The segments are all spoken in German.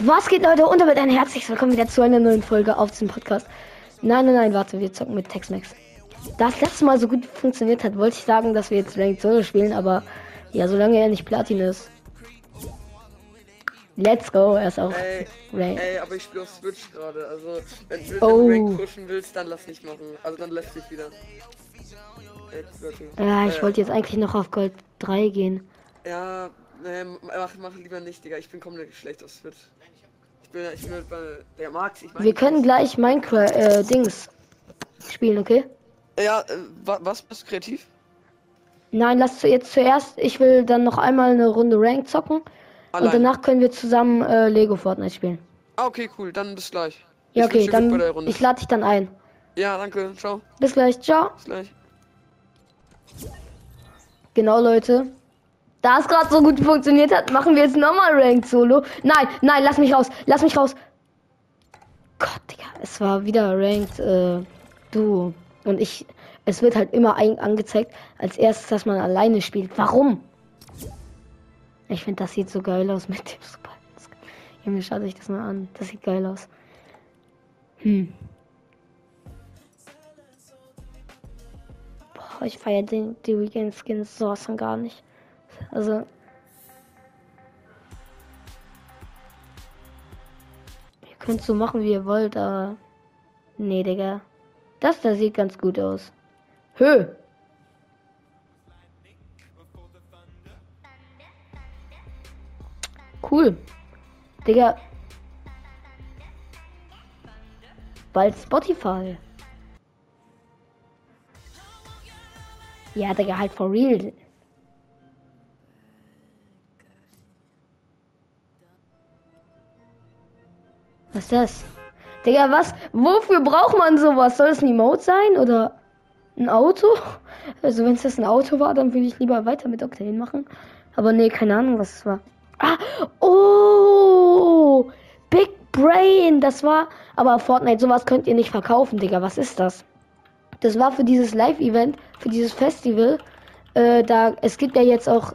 Was geht Leute und damit ein herzliches Willkommen wieder zu einer neuen Folge auf diesem Podcast. Nein, nein, nein, warte, wir zocken mit Tex-Mex. Da es letztes Mal so gut funktioniert hat, wollte ich sagen, dass wir jetzt Ranked Solo spielen, aber ja, solange er nicht Platin ist. Let's go, er ist auch Ey, ey, aber ich spiele auf Switch gerade. Also, wenn, wenn Oh. du Rank pushen willst, dann lass nicht machen. Also, dann lässt dich wieder. Ey. Ja, ich Äh, wollte jetzt eigentlich noch auf Gold 3 gehen. Ja, nee, mach, mach lieber nicht, Digga. Ich bin komplett schlecht auf Switch. Ich bin, ich bin halt bei. Der Max, ich meine. Wir können gleich Minecraft, äh, Dings spielen, okay? Ja, äh, wa, was? Bist du kreativ? Nein, lass zu jetzt zuerst. Ich will dann noch einmal eine Runde Rank zocken. Und Allein. danach können wir zusammen äh, Lego Fortnite spielen. Ah, okay, cool. Dann bis gleich. Ja, Ich okay, dann ich lade dich dann ein. Ja, danke. Ciao. Bis gleich, ciao. Bis gleich. Genau, Leute. Da es gerade so gut funktioniert hat, machen wir jetzt nochmal Ranked Solo. Nein, nein, lass mich raus. Lass mich raus. Gott, Digga. Es war wieder Ranked äh, Duo. Und ich. Es wird halt immer ein, angezeigt, als erstes, dass man alleine spielt. Warum? Ich finde, das sieht so geil aus mit dem Super. Junge, schaut euch das mal an. Das sieht geil aus. Hm. Boah, ich feiere den, die Weekend Skins sowas von gar nicht. Also. Ihr könnt so machen, wie ihr wollt, aber. Nee, Digga. Das da sieht ganz gut aus. Hö! Cool. Digga. Bald Spotify. Ja, Digga, halt for real. Was ist das? Digga, was? Wofür braucht man sowas? Soll es ein Emote sein oder ein Auto? Also wenn es das ein Auto war, dann würde ich lieber weiter mit Octane machen. Aber nee, keine Ahnung, was es war. Ah, oh, Big Brain, das war. Aber Fortnite, sowas könnt ihr nicht verkaufen, Digga. Was ist das? Das war für dieses Live-Event, für dieses Festival. Äh, da, es gibt ja jetzt auch,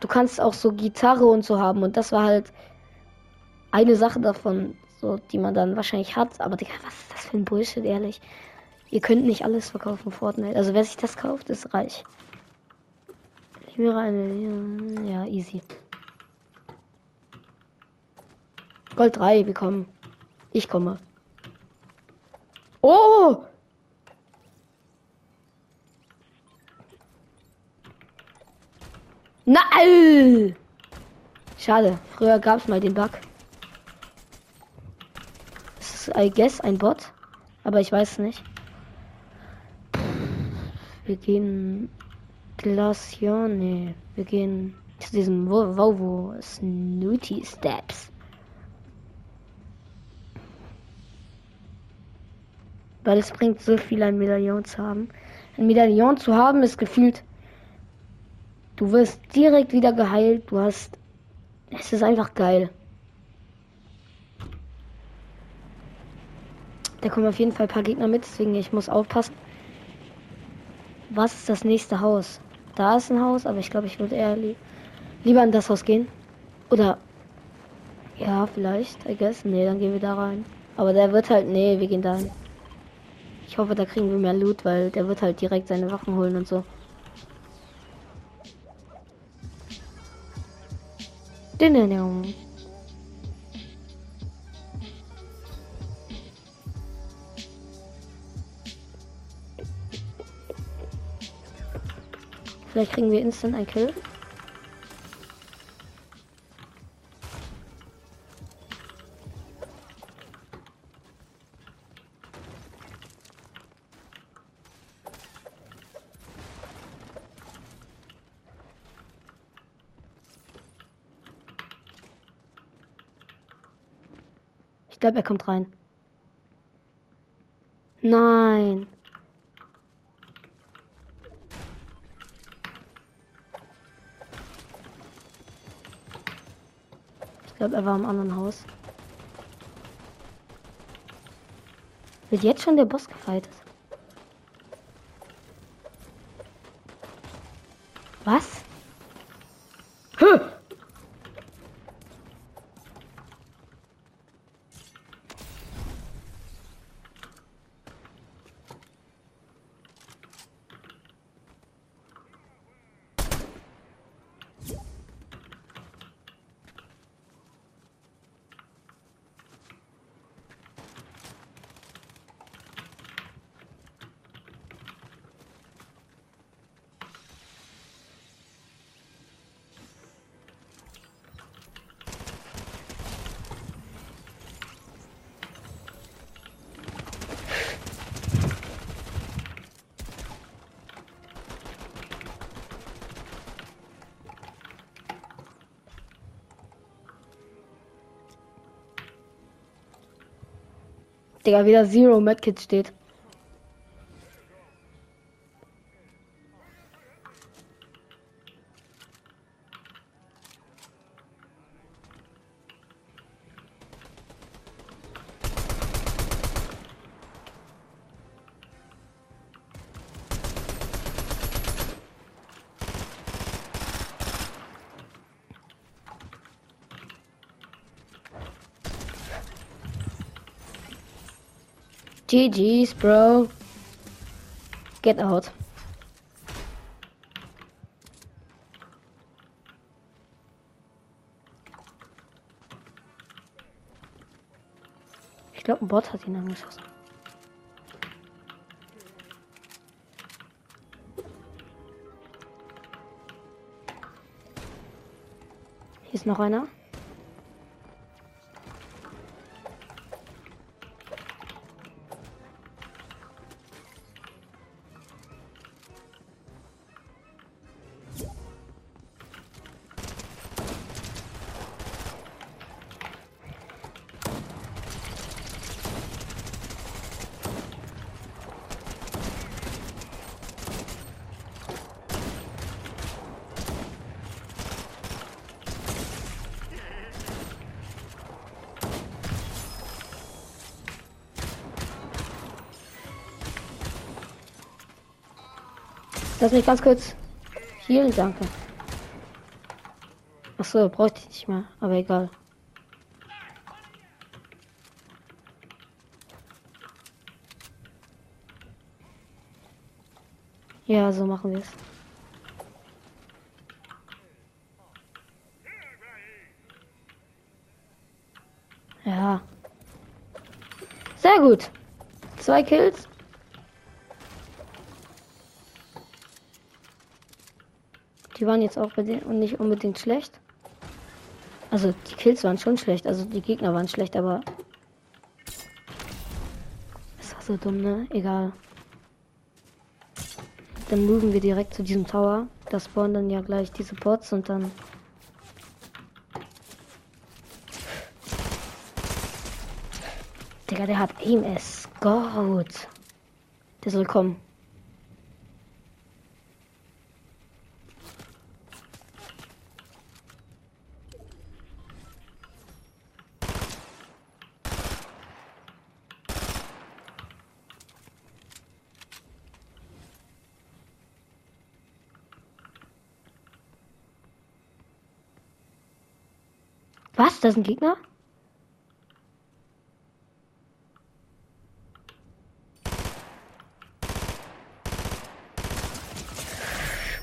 du kannst auch so Gitarre und so haben. Und das war halt eine Sache davon, so, die man dann wahrscheinlich hat. Aber Digga, was ist das für ein Bullshit, ehrlich? Ihr könnt nicht alles verkaufen, Fortnite. Also wer sich das kauft, ist reich. Ich wäre eine, ja, easy. Gold 3, wir kommen. Ich komme. Oh! Nein! Schade, früher gab es mal den Bug. I guess, ein Bot. Aber ich weiß nicht. Wir gehen Glacione. Wir gehen zu diesem Vo- Volvo Snooty Steps. Weil es bringt so viel, ein Medaillon zu haben. Ein Medaillon zu haben ist gefühlt. Du wirst direkt wieder geheilt. Du hast. Es ist einfach geil. Da kommen auf jeden Fall ein paar Gegner mit, deswegen ich muss aufpassen. Was ist das nächste Haus? Da ist ein Haus, aber ich glaube, ich würde eher li lieber in das Haus gehen. Oder. Ja, vielleicht, I guess. Nee, dann gehen wir da rein. Aber der wird halt. Nee, wir gehen da hin. Ich hoffe, da kriegen wir mehr Loot, weil der wird halt direkt seine Waffen holen und so. Dinnerung. Vielleicht kriegen wir instant einen Kill. Ich glaube, er kommt rein. Nein. Glaube, er war im anderen Haus. Wird jetzt schon der Boss gefightet? Was? Digga, wieder Zero Medkit steht. GG's, bro. Get out. Ich glaube, ein Bot hat ihn angeschossen. Hier ist noch einer. Lass mich ganz kurz hier, danke. Achso, bräuchte ich nicht mehr, aber egal. Ja, so machen wir es. Ja. Sehr gut. Zwei Kills. Die waren jetzt auch bei denen nicht unbedingt schlecht. Also die Kills waren schon schlecht, also die Gegner waren schlecht, aber es war so dumm, ne? Egal. Dann moven wir direkt zu diesem Tower. Da spawnen dann ja gleich diese Bots und dann Digga, der hat Aim S. Gott. Der soll kommen. Was? Das ist ein Gegner?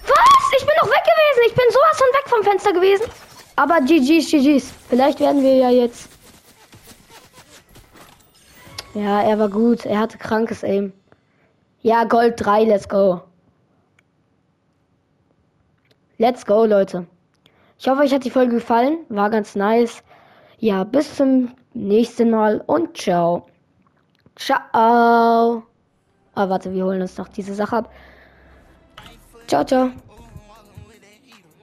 Was? Ich bin doch weg gewesen. Ich bin sowas von weg vom Fenster gewesen. Aber GG's, GG's. Vielleicht werden wir ja jetzt. Ja, er war gut. Er hatte krankes Aim. Ja, Gold 3, let's go. Let's go, Leute. Ich hoffe, euch hat die Folge gefallen. War ganz nice. Ja, bis zum nächsten Mal und ciao. Ciao. Ah, warte, wir holen uns noch diese Sache ab. Ciao, ciao.